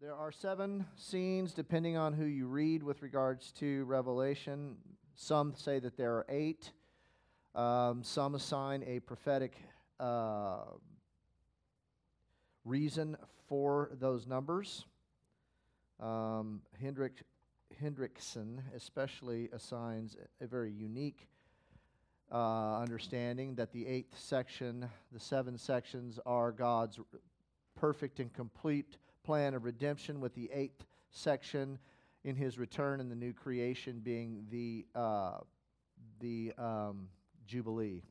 There are seven scenes, depending on who you read with regards to Revelation. Some say that there are eight. Um, some assign a prophetic uh, reason for those numbers. Um, Hendrick, Hendriksen especially assigns a very unique uh, understanding that the eighth section, the seven sections, are God's perfect and complete plan of redemption, with the eighth section in his return and the new creation being the, uh, the um, Jubilee.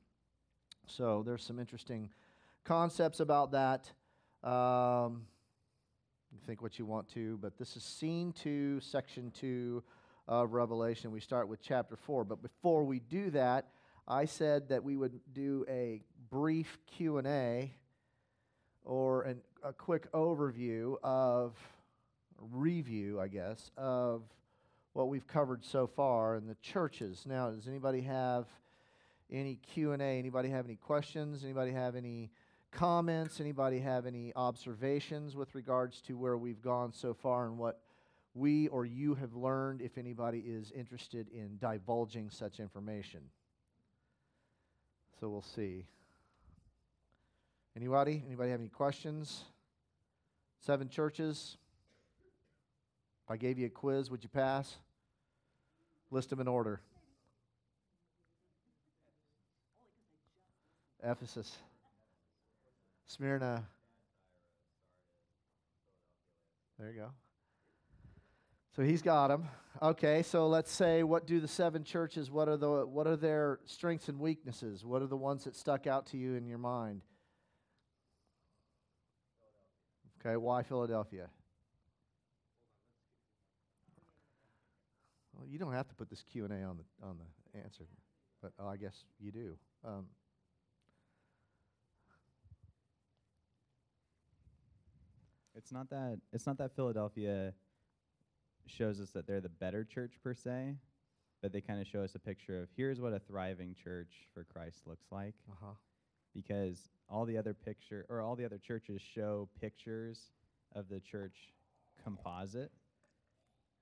So there's some interesting concepts about that. Um, think what you want to, but this is scene two, section two of Revelation. We start with chapter four. But before we do that, I said that we would do a brief Q&A or an, a quick overview of review, I guess, of what we've covered so far in the churches. Now, does anybody have any Q&A? Anybody have any questions? Anybody have any comments? Anybody have any observations with regards to where we've gone so far and what we or you have learned if anybody is interested in divulging such information? So we'll see. Anybody? Anybody have any questions? Seven churches. If I gave you a quiz, would you pass? List them in order. Ephesus, Smyrna. There you go. So he's got them. Okay, so let's say what do the seven churches? What are the what are their strengths and weaknesses? What are the ones that stuck out to you in your mind? Okay, why Philadelphia? Well, you don't have to put this Q and A on the on the answer, but oh, I guess you do. Um, It's not that it's not that Philadelphia shows us that they're the better church per se, but they kind of show us a picture of here's what a thriving church for Christ looks like. uh-huh. Because all the other picture or all the other churches show pictures of the church composite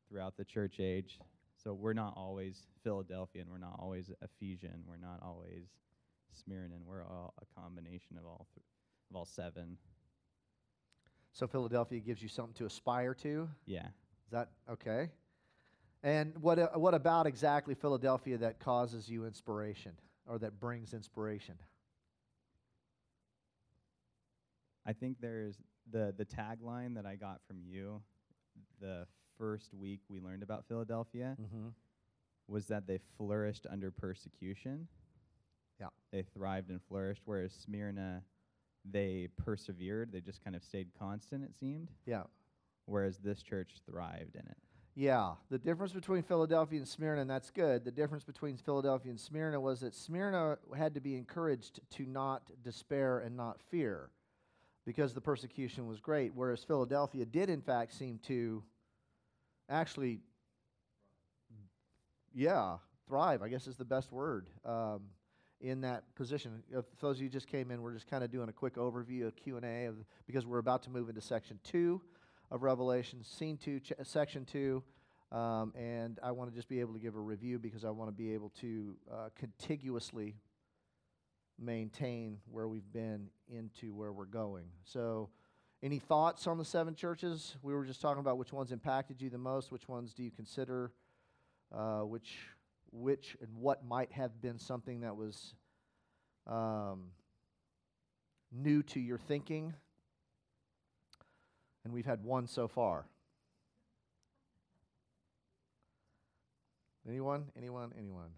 throughout the church age. So we're not always Philadelphian, we're not always Ephesian, we're not always Smyrna, we're all a combination of all th- of all seven. So Philadelphia gives you something to aspire to. Yeah. Is that okay? And what uh, what about exactly Philadelphia that causes you inspiration or that brings inspiration? I think there's the the tagline that I got from you the first week we learned about Philadelphia Mm-hmm. was that they flourished under persecution. Yeah. They thrived and flourished, whereas Smyrna, they persevered. They just kind of stayed constant, it seemed. Yeah. Whereas this church thrived in it. Yeah, the difference between Philadelphia and Smyrna, and that's good. The difference between Philadelphia and Smyrna was that Smyrna had to be encouraged to not despair and not fear because the persecution was great, whereas Philadelphia did, in fact, seem to actually, yeah, thrive, I guess is the best word, um, in that position. If those of you just came in, we're just kind of doing a quick overview, a Q&A, of, because we're about to move into section two of Revelation, scene two, ch- section two. Um, and I want to just be able to give a review because I want to be able to uh, contiguously maintain where we've been into where we're going. So, any thoughts on the seven churches? We were just talking about which ones impacted you the most. Which ones do you consider? Uh, which, which, and what might have been something that was um, new to your thinking? And we've had one so far. Anyone? Anyone? Anyone?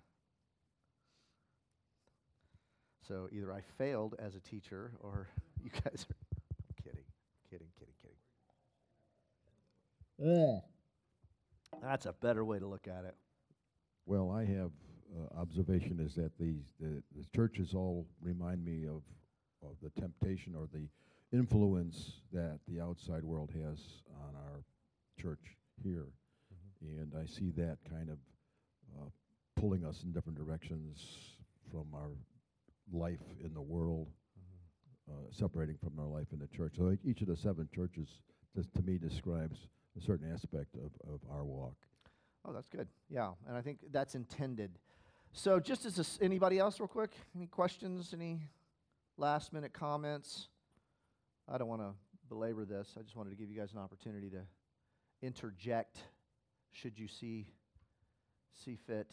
So either I failed as a teacher or you guys are kidding, kidding, kidding, kidding. That's a better way to look at it. Well, I have uh, observation is that these the, the churches all remind me of of the temptation or the influence that the outside world has on our church here, and I see that kind of uh, pulling us in different directions from our life in the world, uh, separating from our life in the church. So each of the seven churches just to me describes a certain aspect of, of our walk. Oh, that's good. Yeah, and I think that's intended. So, just as a anybody else, real quick, any questions? Any last minute comments? I don't want to belabor this. I just wanted to give you guys an opportunity to interject, should you see see fit.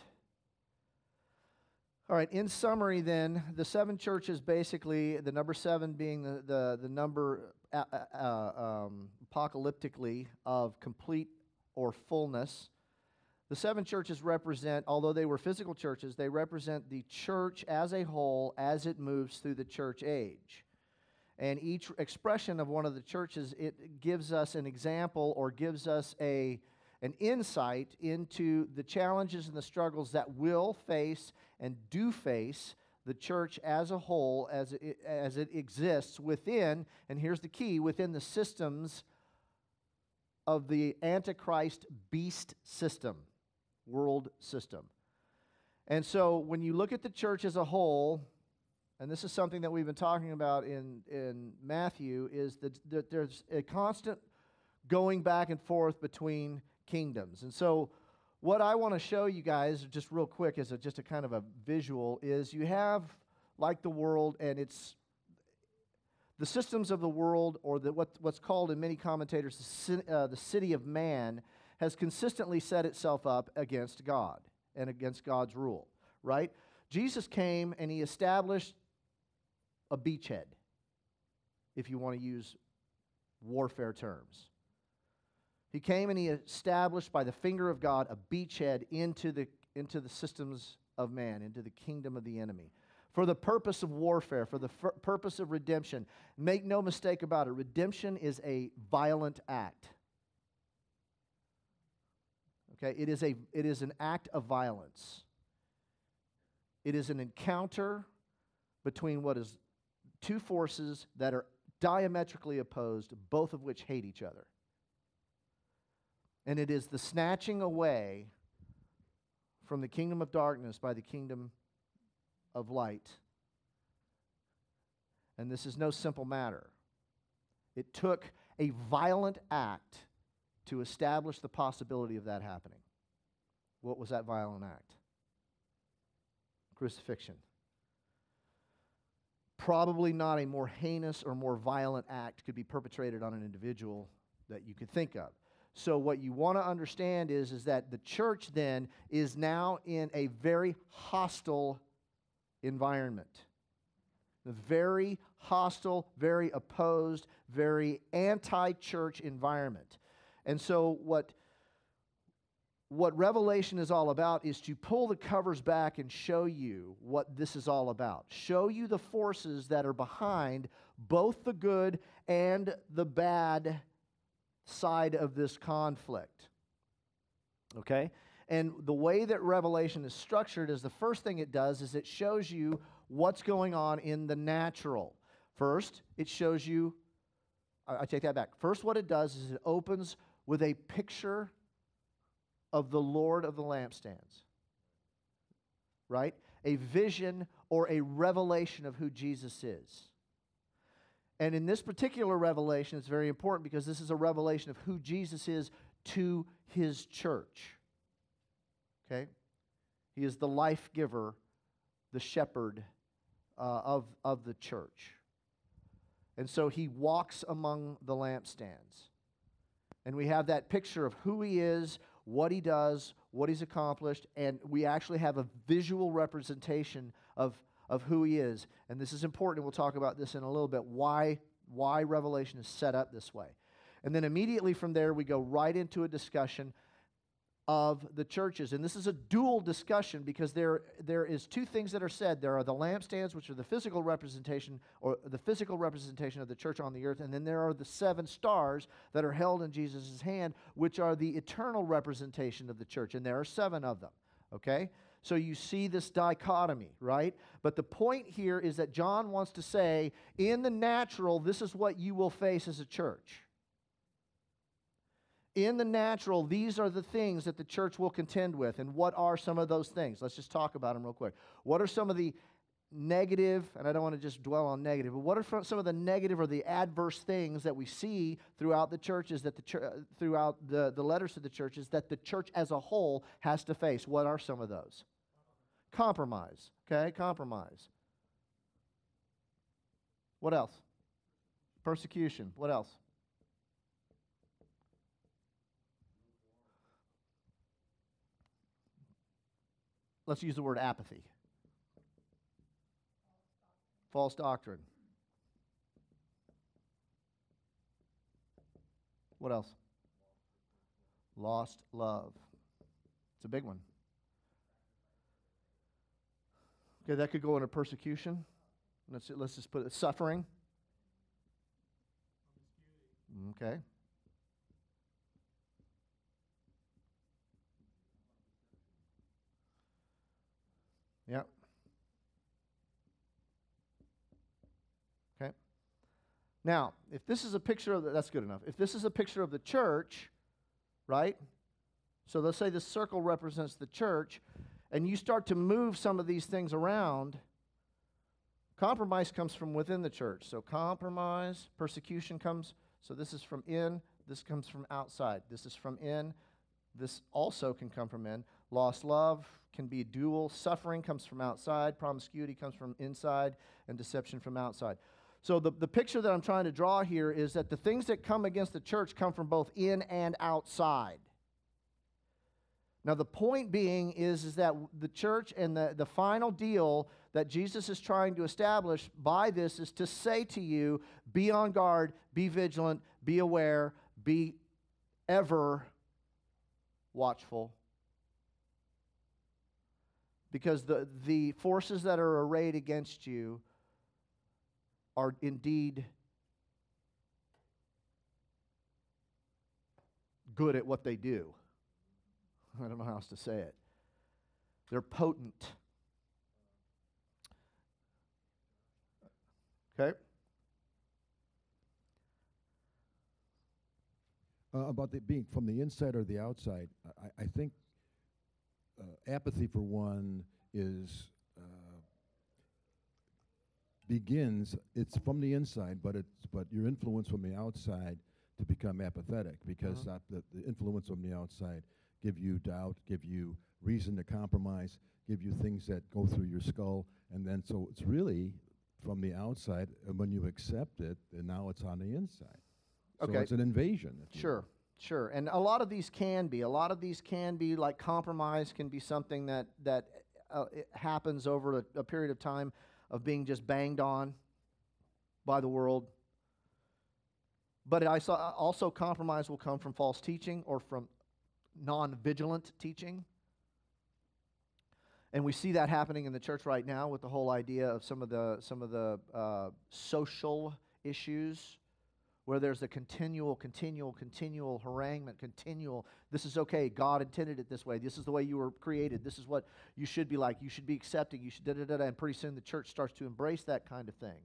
All right. In summary, then, the seven churches basically the number seven being the the, the number uh, uh, um, apocalyptically of complete or fullness. The seven churches represent, although they were physical churches, they represent the church as a whole as it moves through the church age. And each expression of one of the churches, it gives us an example or gives us a, an insight into the challenges and the struggles that will face and do face the church as a whole as it, as it exists within, and here's the key, within the systems of the Antichrist beast system world system. And so when you look at the church as a whole, and this is something that we've been talking about in, in Matthew, is that, that there's a constant going back and forth between kingdoms. And so what I want to show you guys, just real quick, as a, just a kind of a visual, is you have like the world, and it's the systems of the world, or the, what, what's called in many commentators the, uh, the city of man, has consistently set itself up against God and against God's rule, right? Jesus came and he established a beachhead, if you want to use warfare terms. He came and he established by the finger of God a beachhead into the, into the systems of man, into the kingdom of the enemy. For the purpose of warfare, for the f- purpose of redemption. Make no mistake about it, redemption is a violent act. Okay, it is, a, it is an act of violence. It is an encounter between what is two forces that are diametrically opposed, both of which hate each other. And it is the snatching away from the kingdom of darkness by the kingdom of light. And this is no simple matter. It took a violent act to establish the possibility of that happening. What was that violent act? Crucifixion. Probably not a more heinous or more violent act could be perpetrated on an individual that you could think of. So what you want to understand is, is that the church then is now in a very hostile environment. A very hostile, very opposed, very anti church environment. And so, what, what Revelation is all about is to pull the covers back and show you what this is all about. Show you the forces that are behind both the good and the bad side of this conflict. Okay? And the way that Revelation is structured is the first thing it does is it shows you what's going on in the natural. First, it shows you, I, take that back. First, what it does is it opens with a picture of the Lord of the lampstands. Right? A vision or a revelation of who Jesus is. And in this particular revelation, it's very important because this is a revelation of who Jesus is to his church. Okay? He is the life giver, the shepherd uh, of, of the church. And so he walks among the lampstands. And we have that picture of who he is, what he does, what he's accomplished, and we actually have a visual representation of, of who he is. And this is important. We'll talk about this in a little bit why, why Revelation is set up this way. And then immediately from there, we go right into a discussion of the churches. And this is a dual discussion because there, there is two things that are said. There are the lampstands, which are the physical representation or the physical representation of the church on the earth, and then there are the seven stars that are held in Jesus' hand, which are the eternal representation of the church. And there are seven of them. Okay? So you see this dichotomy, right? But the point here is that John wants to say, in the natural, this is what you will face as a church in the natural, these are the things that the church will contend with. And what are some of those things? Let's just talk about them real quick. What are some of the negative, and I don't want to just dwell on negative, but what are some of the negative or the adverse things that we see throughout the churches that the chur- uh, throughout the, the letters to the churches that the church as a whole has to face? What are some of those? Compromise. Okay, compromise. What else? Persecution. What else? Let's use the word apathy. False doctrine. What else? Lost love. It's a big one. Okay, that could go into persecution. Let's, let's just put it suffering. Okay. Yep. Okay. Now, if this is a picture of the, that's good enough. If this is a picture of the church, right? So let's say the circle represents the church, and you start to move some of these things around. Compromise comes from within the church. So compromise, persecution comes. So this is from in, this comes from outside. This is from in, this also can come from in. Lost love can be dual. Suffering comes from outside, promiscuity comes from inside, and deception from outside. So, the, the picture that I'm trying to draw here is that the things that come against the church come from both in and outside. Now, the point being is, is that the church and the, the final deal that Jesus is trying to establish by this is to say to you be on guard, be vigilant, be aware, be ever watchful. Because the, the forces that are arrayed against you are indeed good at what they do. I don't know how else to say it. They're potent. Okay? Uh, about the being from the inside or the outside, I, I think uh, apathy, for one, is uh, begins. It's from the inside, but it's but your influence from the outside to become apathetic because that, the, the influence from the outside give you doubt, give you reason to compromise, give you things that go through your skull, and then so it's really from the outside, and when you accept it, and now it's on the inside. So Okay. it's an invasion. Sure, sure. And a lot of these can be. A lot of these can be like compromise can be something that that uh, it happens over a, a period of time of being just banged on by the world. But I saw also compromise will come from false teaching or from non-vigilant teaching. And we see that happening in the church right now with the whole idea of some of the some of the uh, social issues where there's a continual, continual, continual haranguement, continual, this is okay, God intended it this way, this is the way you were created, this is what you should be like, you should be accepting, you should da da da, da, and pretty soon the church starts to embrace that kind of thing.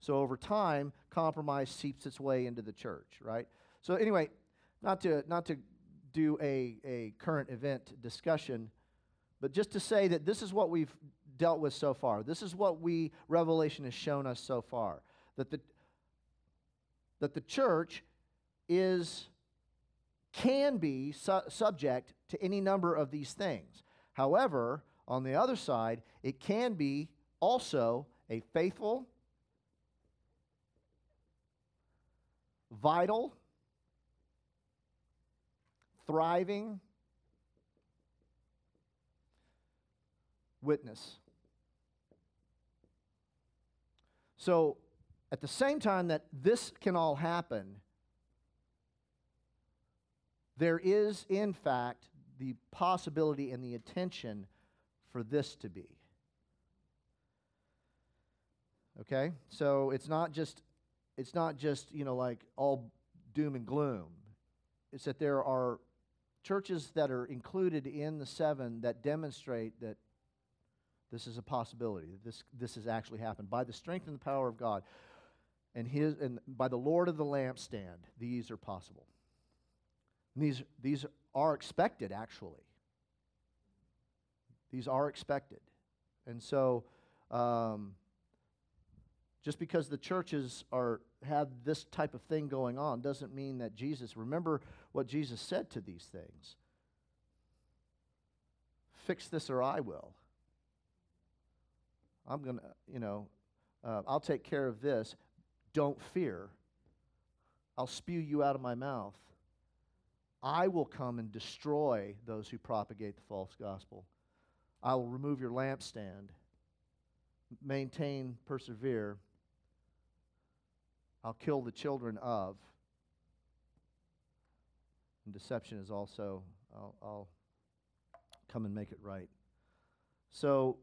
So over time, compromise seeps its way into the church, right? So anyway, not to not to do a, a current event discussion, but just to say that this is what we've dealt with so far. This is what we Revelation has shown us so far. That the that the church is can be su- subject to any number of these things. However, on the other side, it can be also a faithful, vital, thriving witness. So, at the same time that this can all happen, there is, in fact, the possibility and the intention for this to be. Okay? So it's not just it's not just, you know, like all doom and gloom. It's that there are churches that are included in the seven that demonstrate that this is a possibility. that This this has actually happened by the strength and the power of God and his and by the Lord of the lampstand, these are possible. And these these are expected actually. These are expected. And so Um, just because the churches are have this type of thing going on doesn't mean that Jesus. Remember what Jesus said to these things. Fix this or I will. I'm going to, you know, uh, I'll take care of this. Don't fear. I'll spew you out of my mouth. I will come and destroy those who propagate the false gospel. I will remove your lampstand. Maintain, persevere. I'll kill the children of. And deception is also, I'll, I'll come and make it right. So,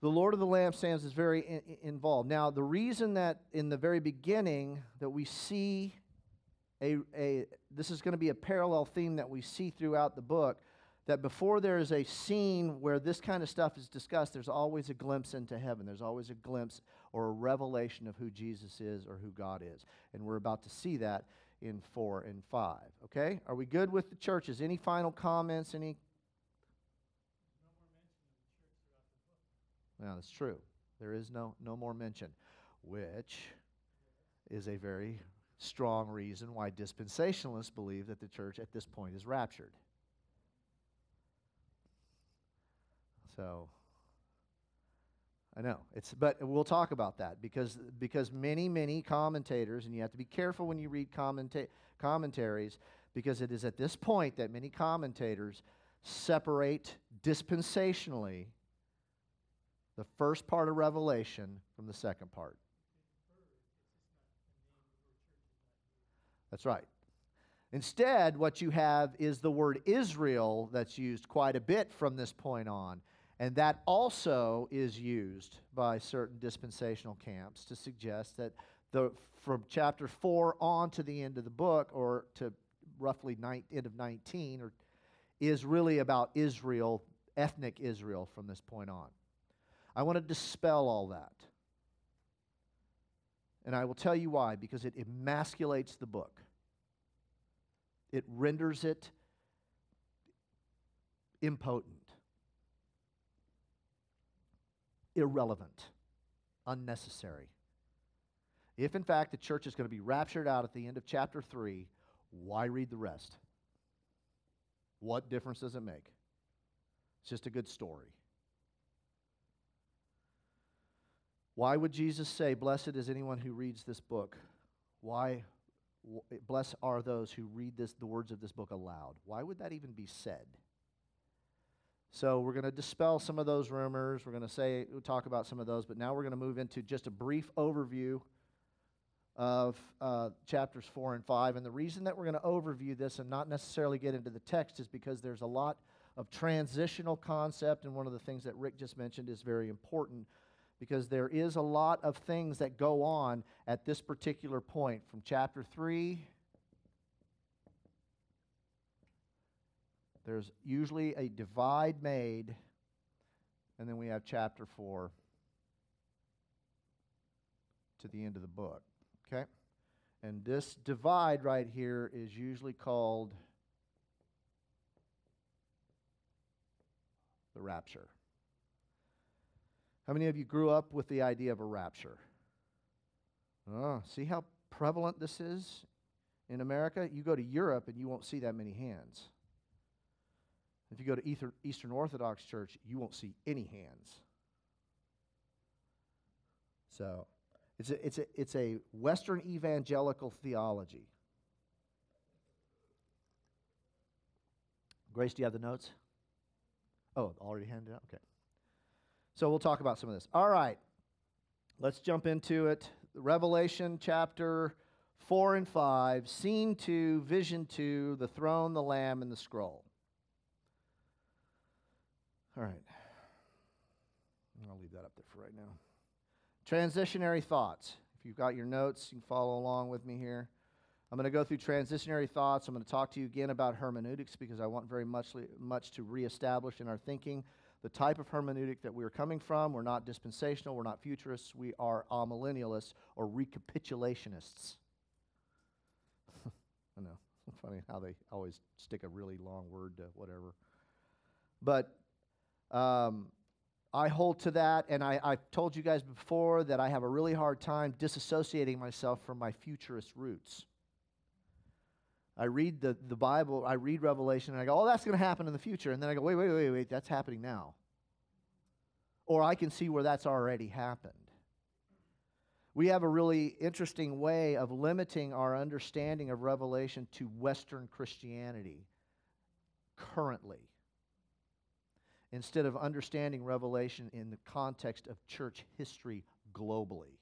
the Lord of the lampstands is very in, involved. Now, the reason that in the very beginning that we see a, a this is going to be a parallel theme that we see throughout the book that before there is a scene where this kind of stuff is discussed, there's always a glimpse into heaven. There's always a glimpse or a revelation of who Jesus is or who God is. And we're about to see that in 4 and 5. Okay? Are we good with the churches? Any final comments? Any? No, that's true. There is no, no more mention, which is a very strong reason why dispensationalists believe that the church at this point is raptured. So I know it's, but we'll talk about that because because many many commentators, and you have to be careful when you read commenta- commentaries because it is at this point that many commentators separate dispensationally the first part of Revelation from the second part. That's right. Instead, what you have is the word Israel that's used quite a bit from this point on. And that also is used by certain dispensational camps to suggest that the, from chapter 4 on to the end of the book, or to roughly nine, end of 19, or, is really about Israel, ethnic Israel from this point on. I want to dispel all that. And I will tell you why, because it emasculates the book. It renders it impotent, irrelevant, unnecessary. If, in fact, the church is going to be raptured out at the end of chapter 3, why read the rest? What difference does it make? It's just a good story. Why would Jesus say, Blessed is anyone who reads this book? Why? Blessed are those who read this, the words of this book aloud. Why would that even be said? So we're going to dispel some of those rumors. We're going to say, we'll talk about some of those, but now we're going to move into just a brief overview of uh, chapters 4 and 5. And the reason that we're going to overview this and not necessarily get into the text is because there's a lot of transitional concept, and one of the things that Rick just mentioned is very important because there is a lot of things that go on at this particular point from chapter 3. There's usually a divide made, and then we have chapter 4 to the end of the book. Okay? And this divide right here is usually called the rapture. How many of you grew up with the idea of a rapture? Oh, see how prevalent this is in America? You go to Europe and you won't see that many hands. If you go to Eastern Orthodox Church, you won't see any hands. So, it's a, it's a, it's a Western evangelical theology. Grace, do you have the notes? Oh, already handed out? Okay. So we'll talk about some of this. All right, let's jump into it. Revelation chapter 4 and 5, scene 2, vision 2, the throne, the lamb, and the scroll. All right. I'll leave that up there for right now. Transitionary thoughts. If you've got your notes, you can follow along with me here. I'm going to go through transitionary thoughts. I'm going to talk to you again about hermeneutics because I want very much, much to reestablish in our thinking the type of hermeneutic that we're coming from. We're not dispensational, we're not futurists, we are amillennialists or recapitulationists. I know. Funny how they always stick a really long word to whatever. But um, I hold to that, and I, I've told you guys before that I have a really hard time disassociating myself from my futurist roots. I read the, the Bible, I read Revelation, and I go, oh, that's going to happen in the future. And then I go, wait, wait, wait, wait, that's happening now. Or I can see where that's already happened. We have a really interesting way of limiting our understanding of Revelation to Western Christianity currently instead of understanding Revelation in the context of church history globally.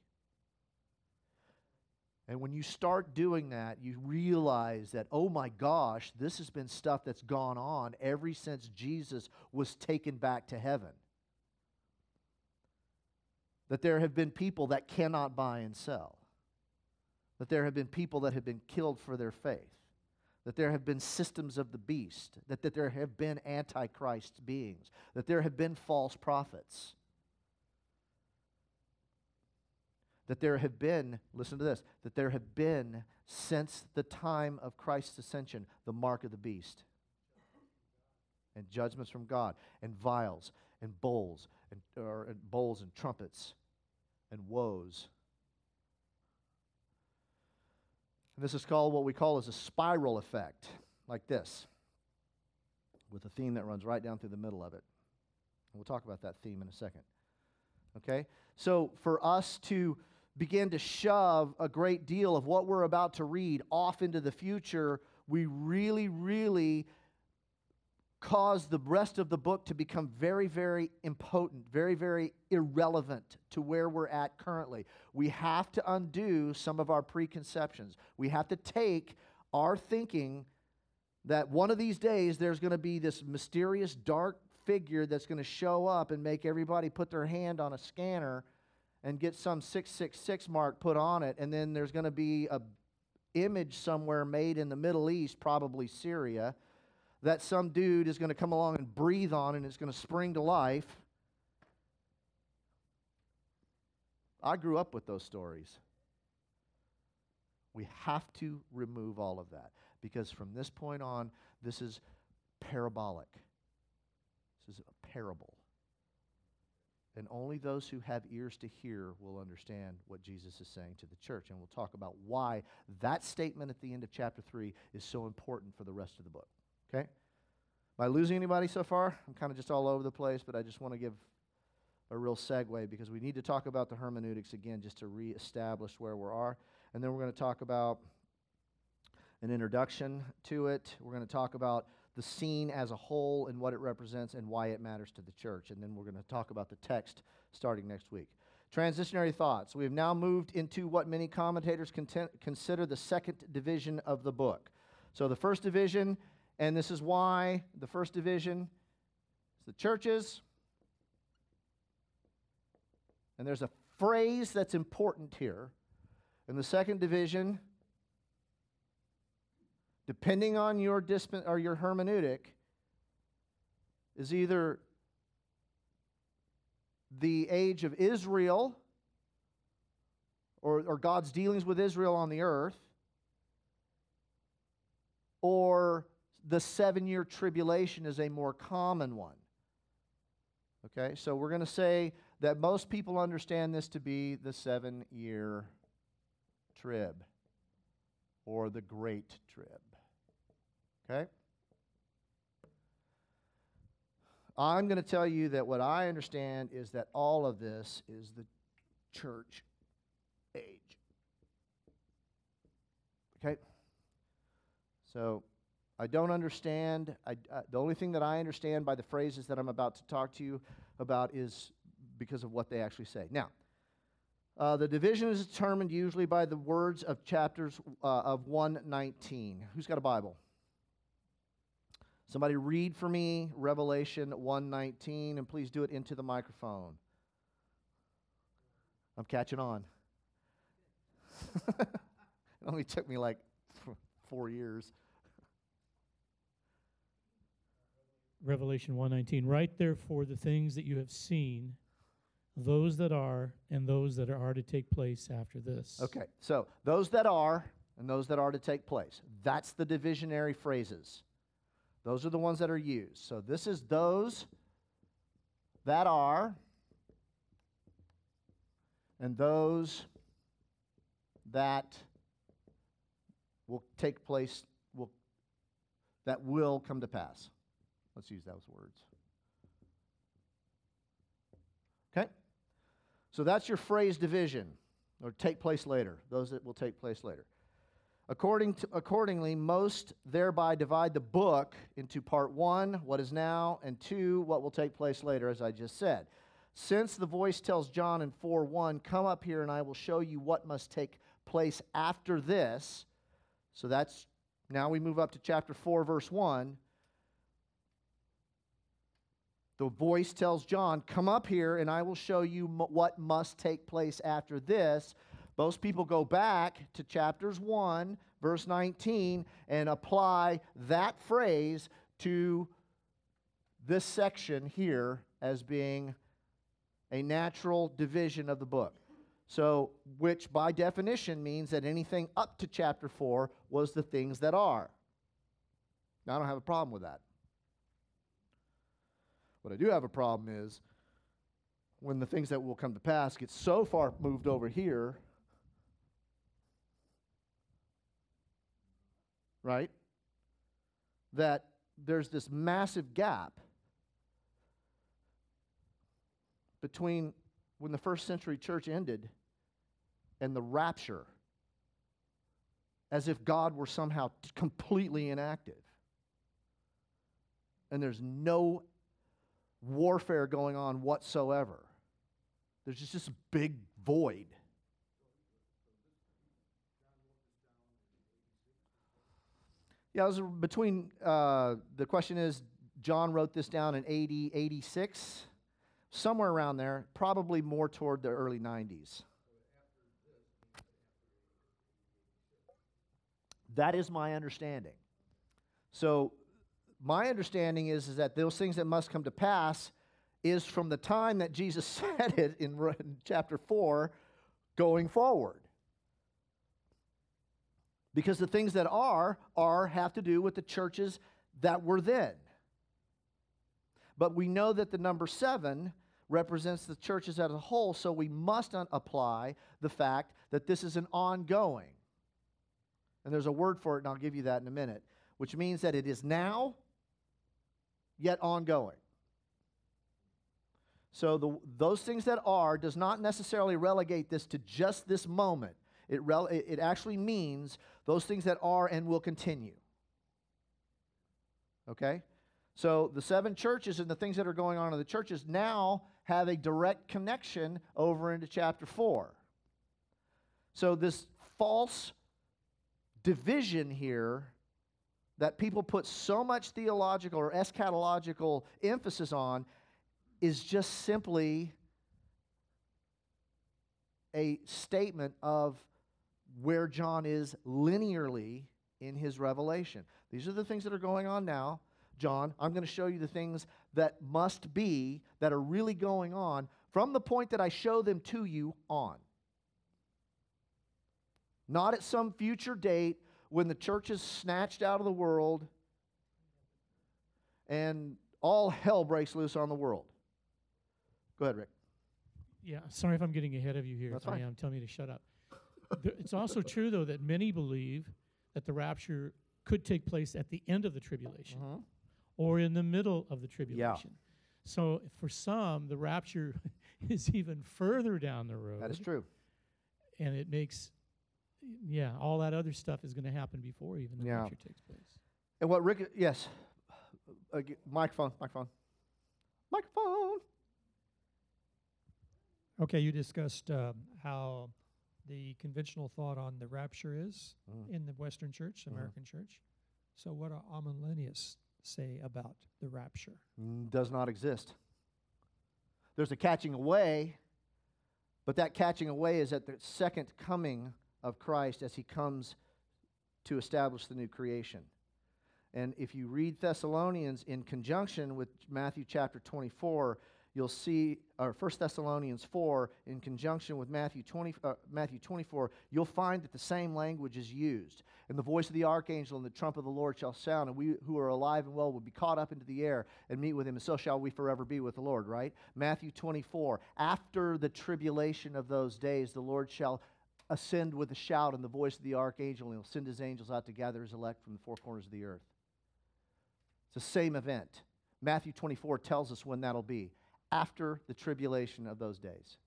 And when you start doing that, you realize that, oh my gosh, this has been stuff that's gone on ever since Jesus was taken back to heaven. That there have been people that cannot buy and sell. That there have been people that have been killed for their faith. That there have been systems of the beast. That, that there have been antichrist beings. That there have been false prophets. That there have been, listen to this, that there have been since the time of Christ's ascension the mark of the beast and judgments from God, and vials, and bowls, and, or, and bowls, and trumpets, and woes. This is called what we call as a spiral effect, like this, with a theme that runs right down through the middle of it. And we'll talk about that theme in a second. Okay? So, for us to begin to shove a great deal of what we're about to read off into the future, we really, really cause the rest of the book to become very, very impotent, very, very irrelevant to where we're at currently. We have to undo some of our preconceptions. We have to take our thinking that one of these days there's going to be this mysterious dark figure that's going to show up and make everybody put their hand on a scanner and get some 666 mark put on it and then there's going to be a image somewhere made in the Middle East, probably Syria, that some dude is going to come along and breathe on and it's going to spring to life. I grew up with those stories. We have to remove all of that because from this point on, this is parabolic. This is a parable. And only those who have ears to hear will understand what Jesus is saying to the church. And we'll talk about why that statement at the end of chapter 3 is so important for the rest of the book. Okay? Am I losing anybody so far? I'm kind of just all over the place, but I just want to give a real segue because we need to talk about the hermeneutics again just to reestablish where we are. And then we're going to talk about an introduction to it. We're going to talk about the scene as a whole and what it represents and why it matters to the church. And then we're going to talk about the text starting next week. Transitionary thoughts. We have now moved into what many commentators consider the second division of the book. So the first division and this is why the first division is the churches. And there's a phrase that's important here. In the second division, depending on your disp- or your hermeneutic, is either the age of Israel or, or God's dealings with Israel on the earth, or the seven year tribulation is a more common one. Okay, so we're going to say that most people understand this to be the seven year trib or the great trib. Okay? I'm going to tell you that what I understand is that all of this is the church age. Okay? So I don't understand. I, uh, the only thing that I understand by the phrases that I'm about to talk to you about is because of what they actually say. Now, uh, the division is determined usually by the words of chapters uh, of 119. Who's got a Bible? Somebody read for me Revelation 119 and please do it into the microphone. I'm catching on. it only took me like four years. Revelation 119. Write therefore the things that you have seen, those that are, and those that are to take place after this. Okay, so those that are and those that are to take place. That's the divisionary phrases. Those are the ones that are used. So this is those that are and those that will take place will that will come to pass. Let's use those words. Okay? So that's your phrase division, or take place later, those that will take place later. According to, accordingly, most thereby divide the book into part one, what is now, and two, what will take place later, as I just said. Since the voice tells John in 4 1, Come up here and I will show you what must take place after this. So that's now we move up to chapter 4, verse 1. The voice tells John, Come up here and I will show you m- what must take place after this. Most people go back to chapters 1, verse 19, and apply that phrase to this section here as being a natural division of the book. So, which by definition means that anything up to chapter 4 was the things that are. Now, I don't have a problem with that. What I do have a problem is when the things that will come to pass get so far moved over here, right, that there's this massive gap between when the first century church ended and the rapture, as if God were somehow completely inactive. And there's no warfare going on whatsoever. There's just this big void. Yeah, was between, uh, the question is, John wrote this down in 80, 86, somewhere around there, probably more toward the early 90s. That is my understanding. So, my understanding is, is that those things that must come to pass is from the time that Jesus said it in, in chapter 4 going forward. Because the things that are, are, have to do with the churches that were then. But we know that the number seven represents the churches as a whole, so we must apply the fact that this is an ongoing. And there's a word for it, and I'll give you that in a minute, which means that it is now, yet ongoing. So the, those things that are does not necessarily relegate this to just this moment. It, it actually means those things that are and will continue. Okay? So the seven churches and the things that are going on in the churches now have a direct connection over into chapter 4. So this false division here that people put so much theological or eschatological emphasis on is just simply a statement of where John is linearly in his revelation. These are the things that are going on now. John, I'm going to show you the things that must be, that are really going on from the point that I show them to you on. Not at some future date when the church is snatched out of the world and all hell breaks loose on the world. Go ahead, Rick. Yeah, sorry if I'm getting ahead of you here. That's if fine. I am. Tell me to shut up. It's also true, though, that many believe that the rapture could take place at the end of the tribulation Mhm. or in the middle of the tribulation. Yeah. So for some, the rapture is even further down the road. That is true. And it makes, yeah, all that other stuff is going to happen before even the Yeah. rapture takes place. And what Rick, yes, uh, microphone, microphone, microphone. Okay, you discussed um, how the conventional thought on the rapture is Mm. in the Western Church, Mhm. American Church. So, what do amillennialists say about the rapture? Mm, Does not exist. There's a catching away, but that catching away is at the second coming of Christ as he comes to establish the new creation. And if you read Thessalonians in conjunction with Matthew chapter 24, you'll see, or 1 Thessalonians 4, in conjunction with Matthew, 20, uh, Matthew 24, you'll find that the same language is used. And the voice of the archangel and the trump of the Lord shall sound, and we who are alive and well will be caught up into the air and meet with him, and so shall we forever be with the Lord, right? Matthew 24, after the tribulation of those days, the Lord shall ascend with a shout and the voice of the archangel, and he'll send his angels out to gather his elect from the four corners of the earth. It's the same event. Matthew 24 tells us when that'll be after the tribulation of those days.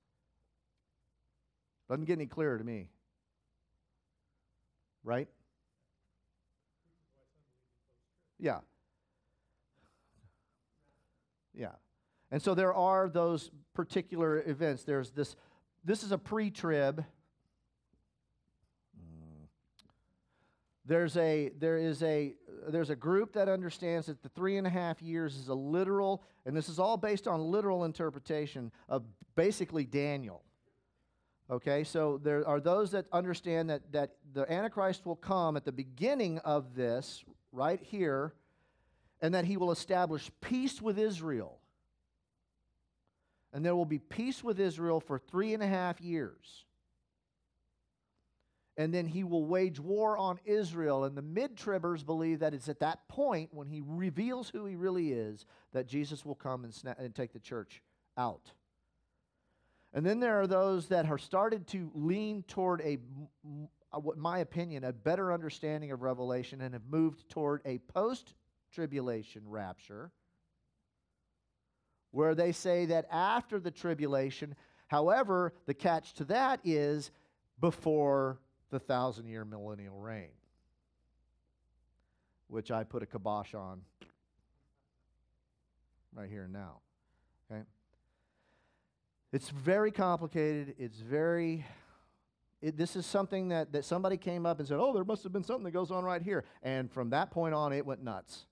Doesn't get any clearer to me. Right? Yeah. Yeah. And so there are those particular events. There's this, this is a pre trib. There's a, there is a, there's a group that understands that the three and a half years is a literal, and this is all based on literal interpretation of basically Daniel. Okay, so there are those that understand that, that the Antichrist will come at the beginning of this, right here, and that he will establish peace with Israel. And there will be peace with Israel for three and a half years and then he will wage war on Israel. And the mid tribbers believe that it's at that point when he reveals who he really is that Jesus will come and, sna- and take the church out. And then there are those that are started to lean toward a, my opinion, a better understanding of Revelation and have moved toward a post tribulation rapture, where they say that after the tribulation, however, the catch to that is before the thousand year millennial reign, which I put a kibosh on right here and now. Okay? It's very complicated. It's very. It, this is something that, that somebody came up and said, oh, there must have been something that goes on right here. And from that point on, it went nuts.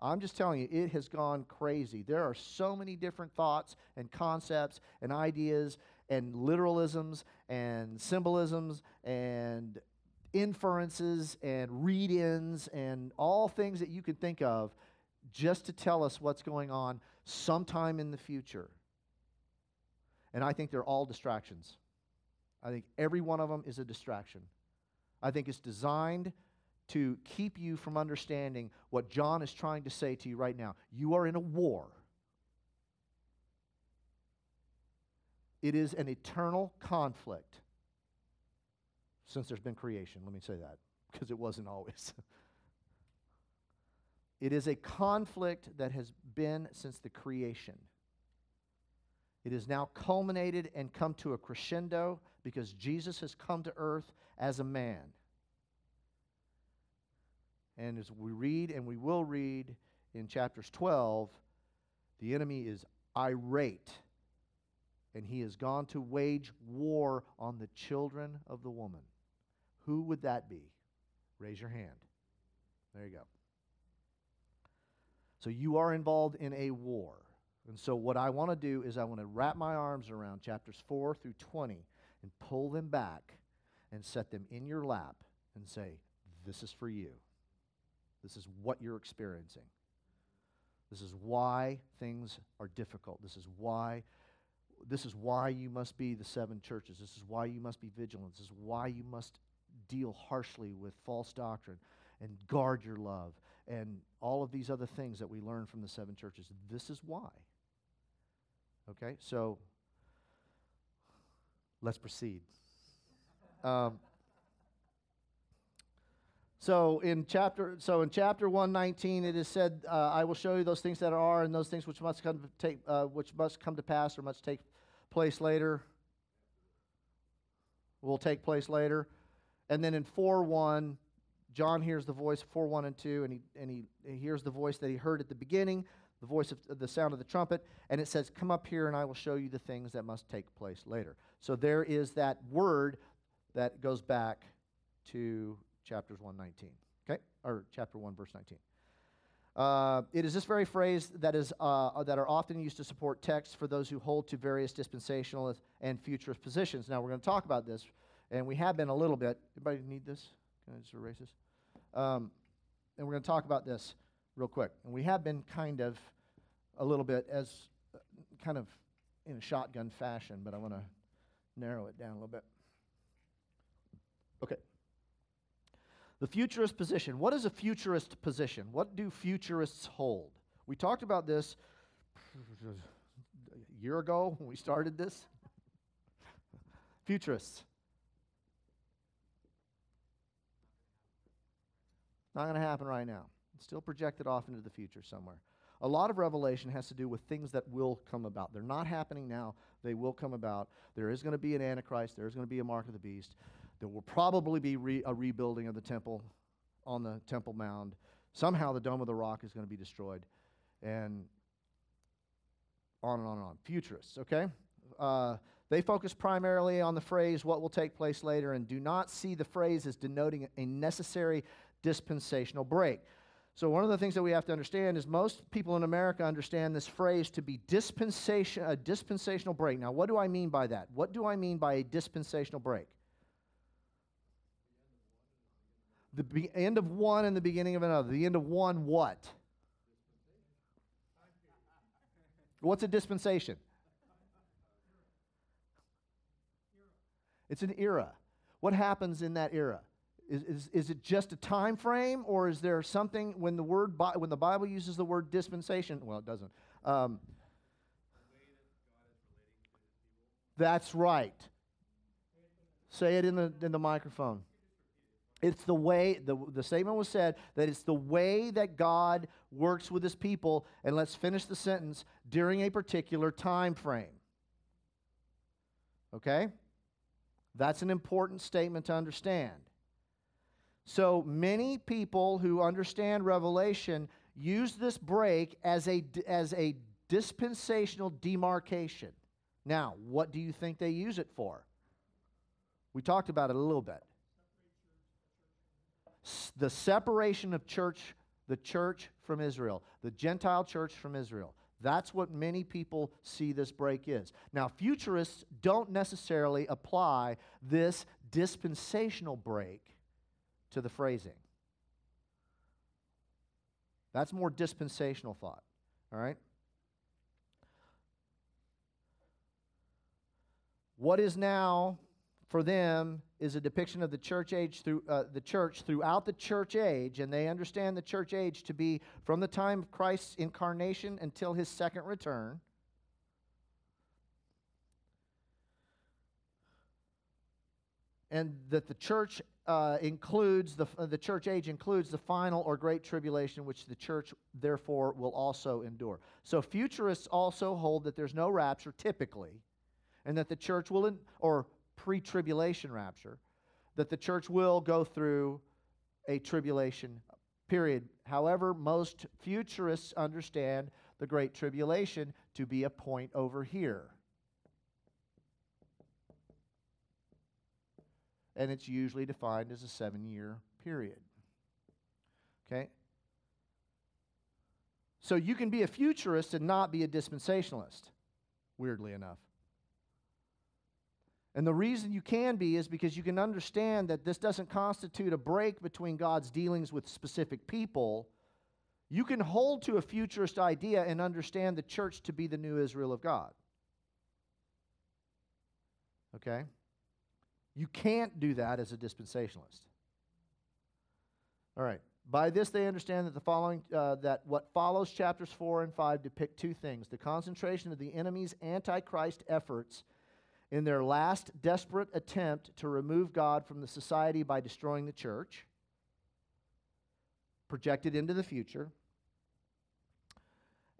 I'm just telling you, it has gone crazy. There are so many different thoughts and concepts and ideas and literalisms and symbolisms and inferences and read ins and all things that you can think of just to tell us what's going on sometime in the future. And I think they're all distractions. I think every one of them is a distraction. I think it's designed to keep you from understanding what John is trying to say to you right now. You are in a war. It is an eternal conflict since there's been creation. Let me say that, because it wasn't always. it is a conflict that has been since the creation. It is now culminated and come to a crescendo because Jesus has come to earth as a man. And as we read, and we will read in chapters 12, the enemy is irate and he has gone to wage war on the children of the woman. Who would that be? Raise your hand. There you go. So you are involved in a war. And so what I want to do is I want to wrap my arms around chapters 4 through 20 and pull them back and set them in your lap and say, This is for you. This is what you're experiencing. This is why things are difficult. This is why this is why you must be the seven churches. This is why you must be vigilant. This is why you must deal harshly with false doctrine and guard your love and all of these other things that we learn from the seven churches. This is why. Okay, so let's proceed. Um, so in chapter so in chapter 119 it is said uh, I will show you those things that are and those things which must come to take uh, which must come to pass or must take place later will take place later. And then in 4 1, John hears the voice, 4 1 and 2, and, he, and he, he hears the voice that he heard at the beginning, the voice of the sound of the trumpet, and it says, Come up here and I will show you the things that must take place later. So there is that word that goes back to chapters 119, okay? Or chapter 1, verse 19. Uh, it is this very phrase that, is, uh, that are often used to support texts for those who hold to various dispensational and futurist positions. Now, we're going to talk about this, and we have been a little bit. Anybody need this? Can I just erase this? Um, and we're going to talk about this real quick. And we have been kind of a little bit as uh, kind of in a shotgun fashion, but I want to narrow it down a little bit. Okay. The futurist position. What is a futurist position? What do futurists hold? We talked about this a year ago when we started this. Futurists. Not going to happen right now. It's still projected off into the future somewhere. A lot of revelation has to do with things that will come about. They're not happening now, they will come about. There is going to be an Antichrist, there is going to be a mark of the beast. There will probably be re- a rebuilding of the temple on the Temple Mound. Somehow the Dome of the Rock is going to be destroyed. And on and on and on. Futurists, okay? Uh, they focus primarily on the phrase, what will take place later, and do not see the phrase as denoting a necessary dispensational break. So, one of the things that we have to understand is most people in America understand this phrase to be dispensation, a dispensational break. Now, what do I mean by that? What do I mean by a dispensational break? The be- end of one and the beginning of another. The end of one, what? What's a dispensation? It's an era. What happens in that era? Is, is, is it just a time frame, or is there something when the word when the Bible uses the word dispensation? Well, it doesn't. Um, that's right. Say it in the in the microphone. It's the way the, the statement was said that it's the way that God works with his people, and let's finish the sentence during a particular time frame. Okay? That's an important statement to understand. So many people who understand Revelation use this break as a, as a dispensational demarcation. Now, what do you think they use it for? We talked about it a little bit. The separation of church, the church from Israel, the Gentile church from Israel. That's what many people see this break is. Now, futurists don't necessarily apply this dispensational break to the phrasing. That's more dispensational thought. All right? What is now for them is a depiction of the church age through uh, the church throughout the church age, and they understand the church age to be from the time of Christ's incarnation until his second return. And that the church uh, includes the, uh, the church age includes the final or great tribulation, which the church therefore will also endure. So futurists also hold that there's no rapture typically, and that the church will, or pre tribulation rapture, that the church will go through a tribulation period. However, most futurists understand the Great Tribulation to be a point over here. And it's usually defined as a seven year period. Okay? So you can be a futurist and not be a dispensationalist, weirdly enough. And the reason you can be is because you can understand that this doesn't constitute a break between God's dealings with specific people. You can hold to a futurist idea and understand the church to be the new Israel of God. Okay? You can't do that as a dispensationalist. All right. By this, they understand that the following uh, that what follows chapters four and five depict two things: the concentration of the enemy's antichrist efforts in their last desperate attempt to remove God from the society by destroying the church, projected into the future,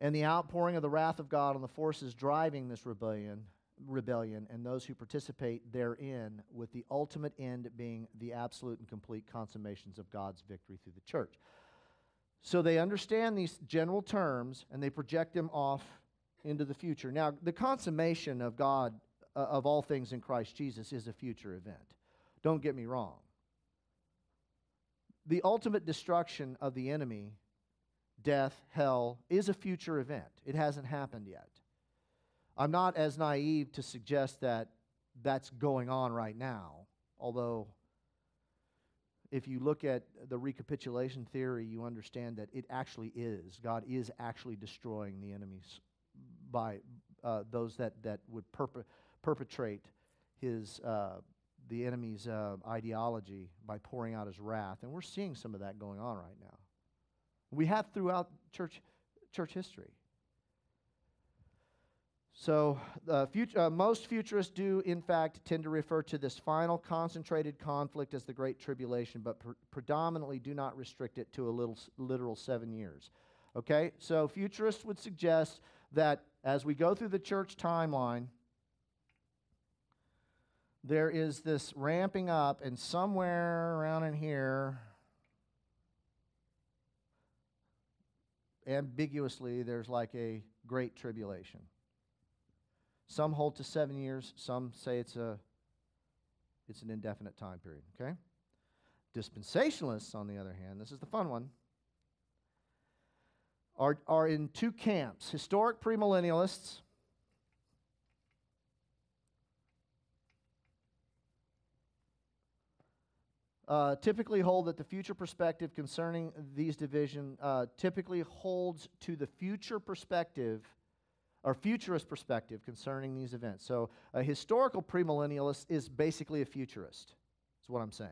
and the outpouring of the wrath of God on the forces driving this rebellion, rebellion and those who participate therein, with the ultimate end being the absolute and complete consummations of God's victory through the church. So they understand these general terms and they project them off into the future. Now, the consummation of God of all things in Christ Jesus is a future event. Don't get me wrong. The ultimate destruction of the enemy, death, hell, is a future event. It hasn't happened yet. I'm not as naive to suggest that that's going on right now, although if you look at the recapitulation theory, you understand that it actually is. God is actually destroying the enemies by uh, those that, that would perpe- perpetrate his, uh, the enemy's uh, ideology by pouring out his wrath. And we're seeing some of that going on right now. We have throughout church, church history. So, uh, fut- uh, most futurists do, in fact, tend to refer to this final concentrated conflict as the Great Tribulation, but pre- predominantly do not restrict it to a little, literal seven years. Okay? So, futurists would suggest that as we go through the church timeline, there is this ramping up, and somewhere around in here, ambiguously, there's like a great tribulation. Some hold to seven years. Some say it's a it's an indefinite time period. Okay. Dispensationalists, on the other hand, this is the fun one, are, are in two camps historic premillennialists uh, typically hold that the future perspective concerning these division uh, typically holds to the future perspective or futurist perspective concerning these events. So a historical premillennialist is basically a futurist. Is what I'm saying.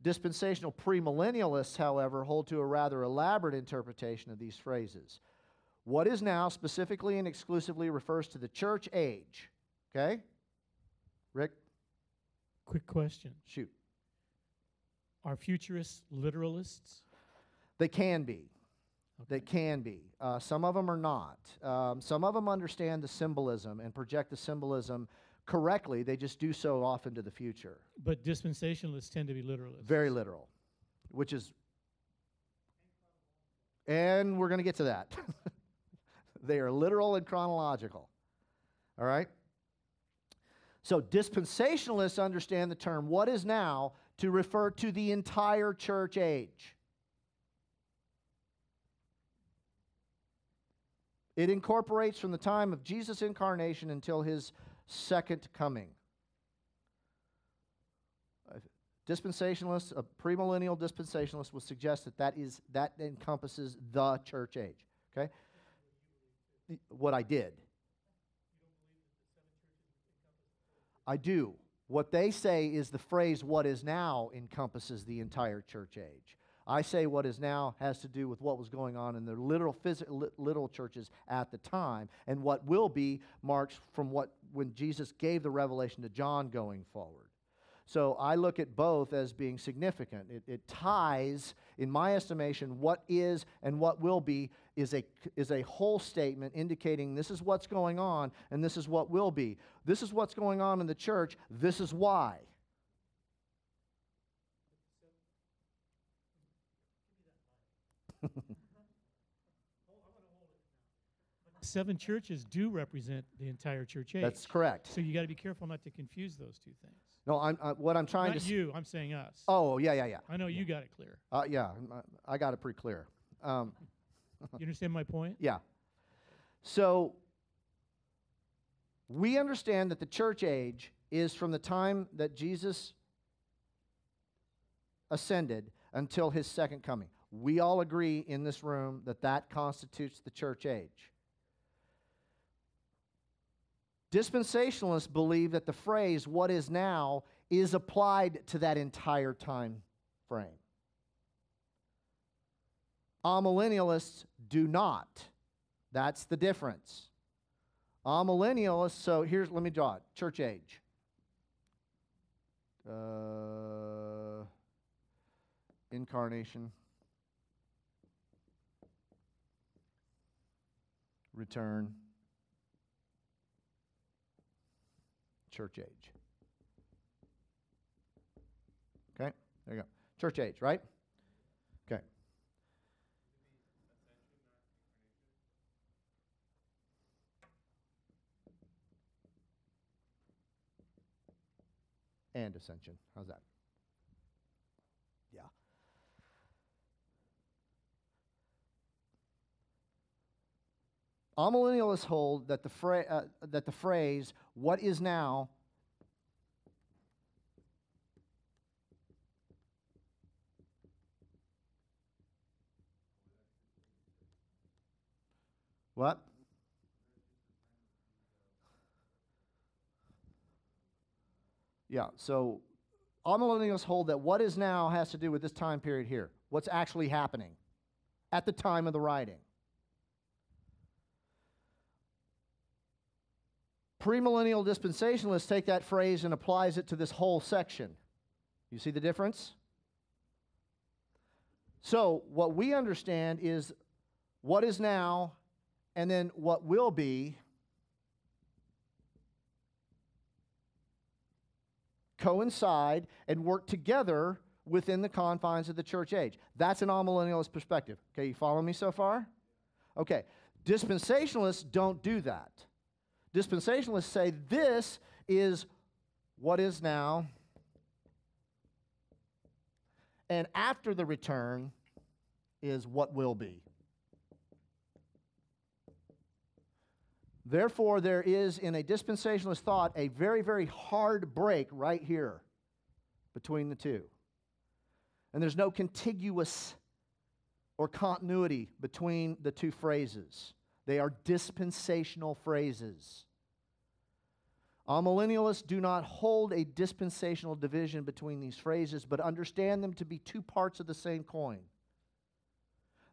Dispensational premillennialists, however, hold to a rather elaborate interpretation of these phrases. What is now specifically and exclusively refers to the church age. Okay? Rick, Quick question. shoot. Are futurists literalists? They can be. They can be. Uh, some of them are not. Um, some of them understand the symbolism and project the symbolism correctly. They just do so off into the future. But dispensationalists tend to be literalists. Very literal, which is. And we're going to get to that. they are literal and chronological. All right? So, dispensationalists understand the term what is now to refer to the entire church age. It incorporates from the time of Jesus' incarnation until his second coming. A dispensationalist, a premillennial dispensationalist, will suggest that that, is, that encompasses the church age. Okay? What I did. I do. What they say is the phrase what is now encompasses the entire church age. I say what is now has to do with what was going on in the literal, phys- li- literal churches at the time, and what will be marks from what when Jesus gave the revelation to John going forward. So I look at both as being significant. It, it ties, in my estimation, what is and what will be is a, is a whole statement indicating this is what's going on and this is what will be. This is what's going on in the church. This is why. Seven churches do represent the entire church age. That's correct. So you got to be careful not to confuse those two things. No, I'm, uh, what I'm trying Not to. s- you. I'm saying us. Oh, yeah, yeah, yeah. I know you got it clear. Uh, yeah, I got it pretty clear. Um, You understand my point? Yeah. So we understand that the church age is from the time that Jesus ascended until his second coming. We all agree in this room that that constitutes the church age. Dispensationalists believe that the phrase what is now is applied to that entire time frame. Amillennialists do not. That's the difference. Amillennialists, so here's, let me draw it church age. Uh, incarnation. Return. Church age. Okay, there you go. Church age, right? Okay. And ascension. How's that? Yeah. Amillennialists hold that the, fra- uh, that the phrase, what is now, what? Yeah, so amillennialists hold that what is now has to do with this time period here. What's actually happening at the time of the writing. Premillennial dispensationalists take that phrase and applies it to this whole section. You see the difference? So, what we understand is what is now and then what will be coincide and work together within the confines of the church age. That's an amillennialist perspective. Okay, you follow me so far? Okay. Dispensationalists don't do that. Dispensationalists say this is what is now, and after the return is what will be. Therefore, there is in a dispensationalist thought a very, very hard break right here between the two. And there's no contiguous or continuity between the two phrases. They are dispensational phrases. Amillennialists do not hold a dispensational division between these phrases, but understand them to be two parts of the same coin.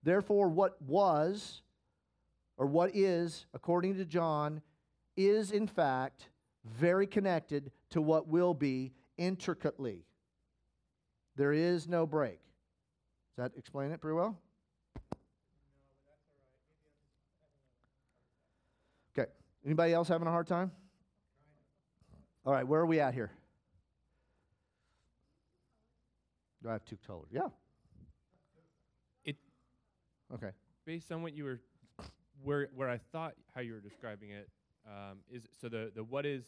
Therefore, what was or what is, according to John, is in fact very connected to what will be intricately. There is no break. Does that explain it pretty well? Okay. Anybody else having a hard time? All right, where are we at here? Do I have two colors? Yeah. It- Okay. based on what you were where where I thought how you were describing it um, is so the the what is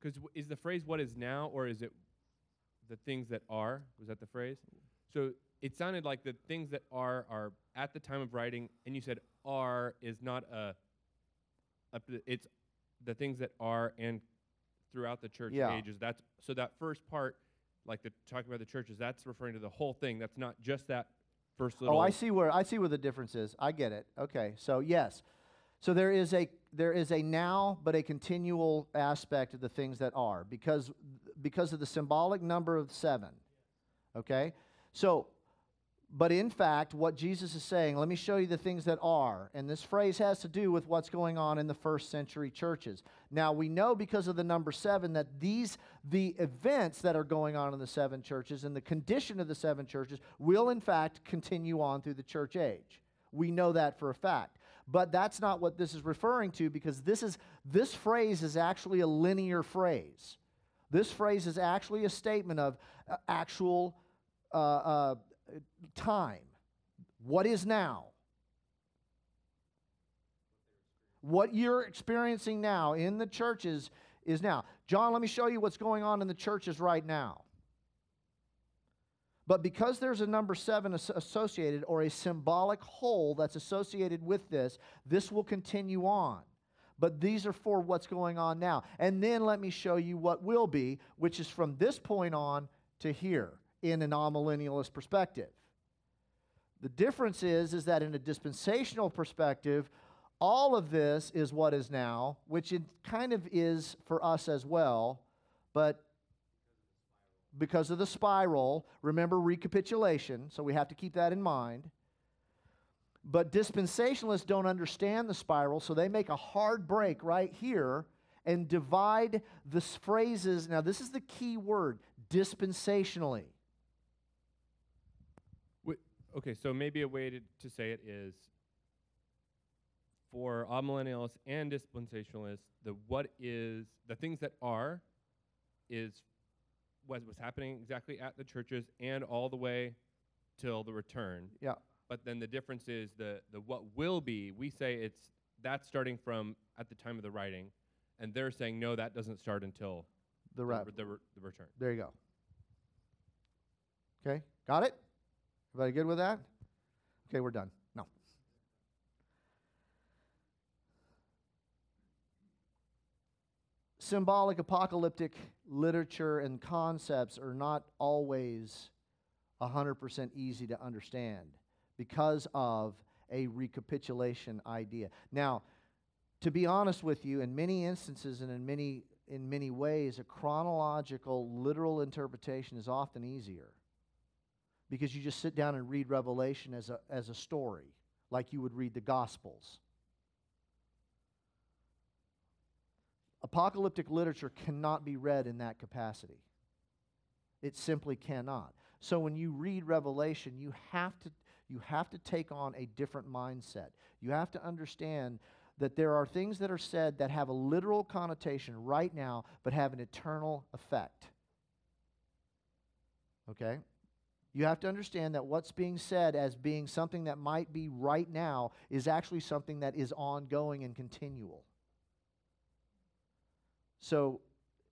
because w- is the phrase what is now or is it the things that are? Was that the phrase? So it sounded like the things that are are at the time of writing and you said are is not a it's the things that are and throughout the church Yeah. ages. That's so that first part like the talking about the churches that's referring to the whole thing. That's not just that first little Oh, I see where I see where the difference is. I get it. Okay. So yes. So there is a there is a now but a continual aspect of the things that are because because of the symbolic number of 7. Okay? So but in fact what Jesus is saying, let me show you the things that are. And this phrase has to do with what's going on in the first century churches. Now we know because of the number 7 that these the events that are going on in the seven churches and the condition of the seven churches will in fact continue on through the church age. We know that for a fact. But that's not what this is referring to because this is this phrase is actually a linear phrase. This phrase is actually a statement of uh, actual uh, uh, time. What is now? What you're experiencing now in the churches is now. John, let me show you what's going on in the churches right now. But because there's a number seven associated or a symbolic whole that's associated with this, this will continue on. But these are for what's going on now. And then let me show you what will be, which is from this point on to here in an amillennialist perspective. The difference is, is that in a dispensational perspective, all of this is what is now, which it kind of is for us as well, but because of the spiral, remember recapitulation, so we have to keep that in mind. But dispensationalists don't understand the spiral, so they make a hard break right here and divide the phrases. Now, this is the key word dispensationally. Okay, so maybe a way to, to say it is for amillennialists and dispensationalists, the what is the things that are is what was happening exactly at the churches and all the way till the return. Yeah. But then the difference is the the what will be. We say it's that's starting from at the time of the writing, and they're saying no, that doesn't start until The the, re- the, re- the return. There you go. Okay, got it? Everybody good with that? Okay, we're done. No. Symbolic apocalyptic literature and concepts are not always 100% easy to understand because of a recapitulation idea. Now, to be honest with you, in many instances and in many in many ways, a chronological, literal interpretation is often easier because you just sit down and read Revelation as a, as a story, like you would read the Gospels. Apocalyptic literature cannot be read in that capacity. It simply cannot. So when you read Revelation, you have to you have to take on a different mindset. You have to understand that there are things that are said that have a literal connotation right now but have an eternal effect. Okay? You have to understand that what's being said as being something that might be right now is actually something that is ongoing and continual. So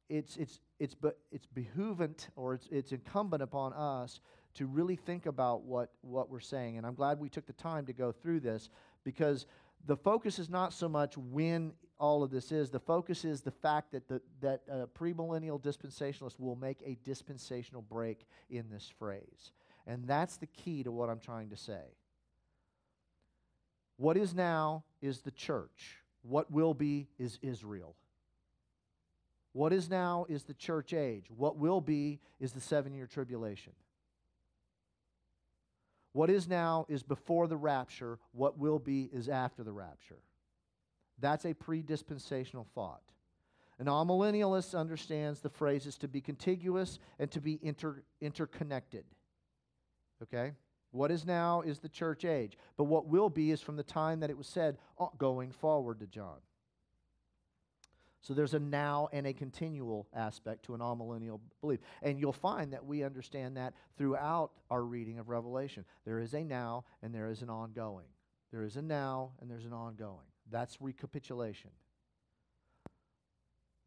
it's, it's, it's, be, it's behoovant or it's, it's incumbent upon us to really think about what, what we're saying. And I'm glad we took the time to go through this because the focus is not so much when all of this is, the focus is the fact that, the, that uh, premillennial dispensationalists will make a dispensational break in this phrase. And that's the key to what I'm trying to say. What is now is the church, what will be is Israel. What is now is the church age. What will be is the seven year tribulation. What is now is before the rapture. What will be is after the rapture. That's a pre-dispensational thought. An amillennialist understands the phrases to be contiguous and to be inter- interconnected. Okay? What is now is the church age, but what will be is from the time that it was said uh, going forward to John. So there's a now and a continual aspect to an amillennial belief. And you'll find that we understand that throughout our reading of Revelation. There is a now and there is an ongoing. There is a now and there's an ongoing. That's recapitulation.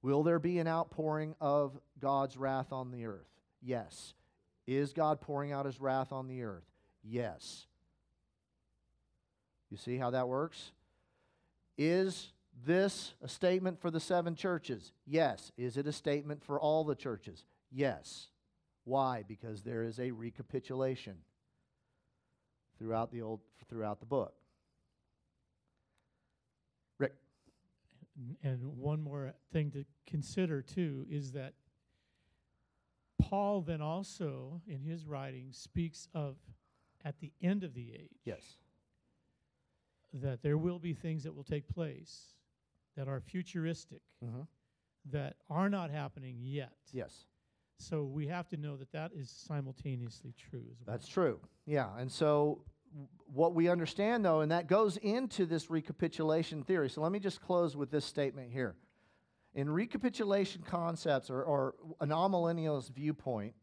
Will there be an outpouring of God's wrath on the earth? Yes. Is God pouring out his wrath on the earth? Yes. You see how that works? Is this a statement for the seven churches? Yes. Is it a statement for all the churches? Yes. Why? Because there is a recapitulation throughout the old throughout the book. Rick. And- one more thing to consider too is that Paul then also, in his writings, speaks of at the end of the age Yes. that there will be things that will take place that are futuristic, Mm-hmm. that are not happening yet. Yes. So we have to know that that is simultaneously true as well. That's true. Yeah. And so what we understand though, and that goes into this recapitulation theory. So let me just close with this statement here. In recapitulation concepts or, or an amillennialist viewpoint,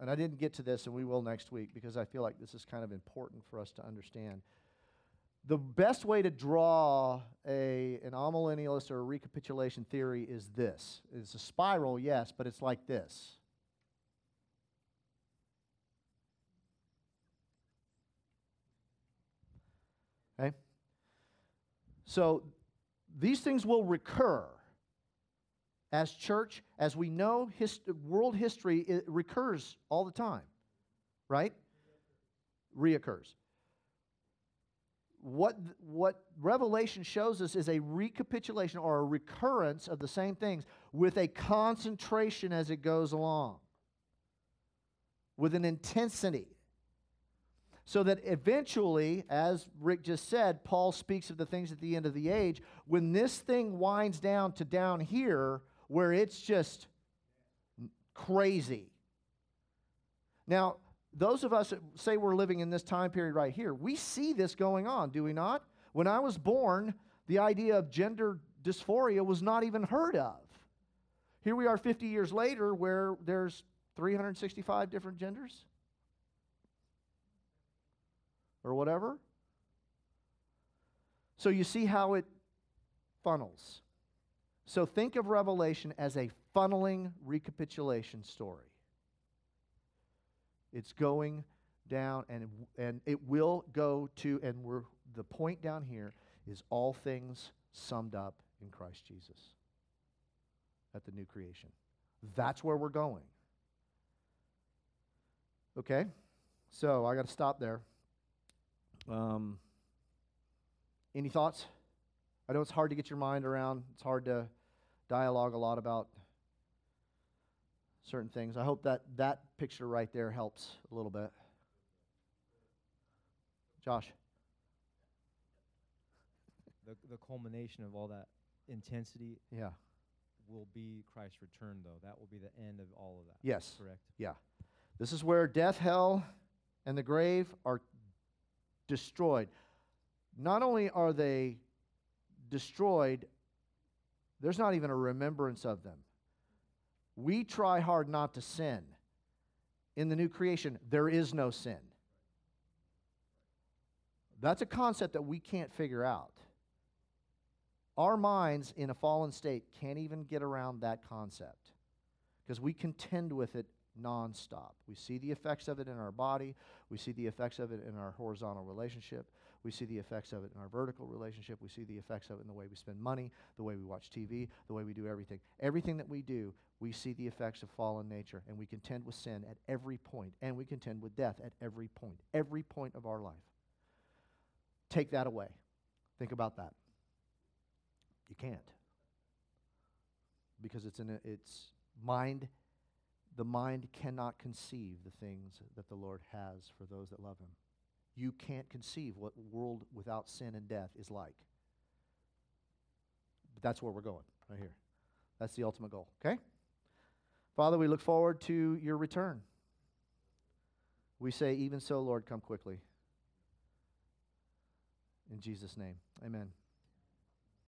and I didn't get to this and we will next week because I feel like this is kind of important for us to understand. The best way to draw a, an amillennialist or a recapitulation theory is this. It's a spiral, yes, but it's like this. Okay? So these things will recur as church, as we know, world history it recurs all the time, right? Reoccurs. What, what Revelation shows us is a recapitulation or a recurrence of the same things with a concentration as it goes along, with an intensity. So that eventually, as Rick just said, Paul speaks of the things at the end of the age. When this thing winds down to down here, where it's just crazy. Now, those of us that say we're living in this time period right here, we see this going on, do we not? When I was born, the idea of gender dysphoria was not even heard of. Here we are 50 years later, where there's 365 different genders or whatever. So you see how it funnels. So think of Revelation as a funneling recapitulation story. It's going down and and it will go to and we're the point down here is all things summed up in Christ Jesus at the new creation. That's where we're going. Okay? So I got to stop there. Um, any thoughts? I know it's hard to get your mind around. It's hard to, dialogue a lot about certain things. I hope that that picture right there helps a little bit. Josh. The, the culmination of all that intensity Yeah. will be Christ's return, though. That will be the end of all of that. Yes. Correct. Yeah. This is where death, hell, and the grave are destroyed. Not only are they destroyed, there's not even a remembrance of them. We try hard not to sin. In the new creation, there is no sin. That's a concept that we can't figure out. Our minds in a fallen state can't even get around that concept because we contend with it nonstop. We see the effects of it in our body. We see the effects of it in our horizontal relationship. We see the effects of it in our vertical relationship. We see the effects of it in the way we spend money, the way we watch TV, the way we do everything. Everything that we do, we see the effects of fallen nature, and we contend with sin at every point, and we contend with death at every point, every point of our life. Take that away. Think about that. You can't. Because it's in it's mind the mind cannot conceive the things that the Lord has for those that love him. You can't conceive what world without sin and death is like. But that's where we're going, right here. That's the ultimate goal, okay? Father, we look forward to your return. We say, even so, Lord, come quickly. In Jesus' name, amen.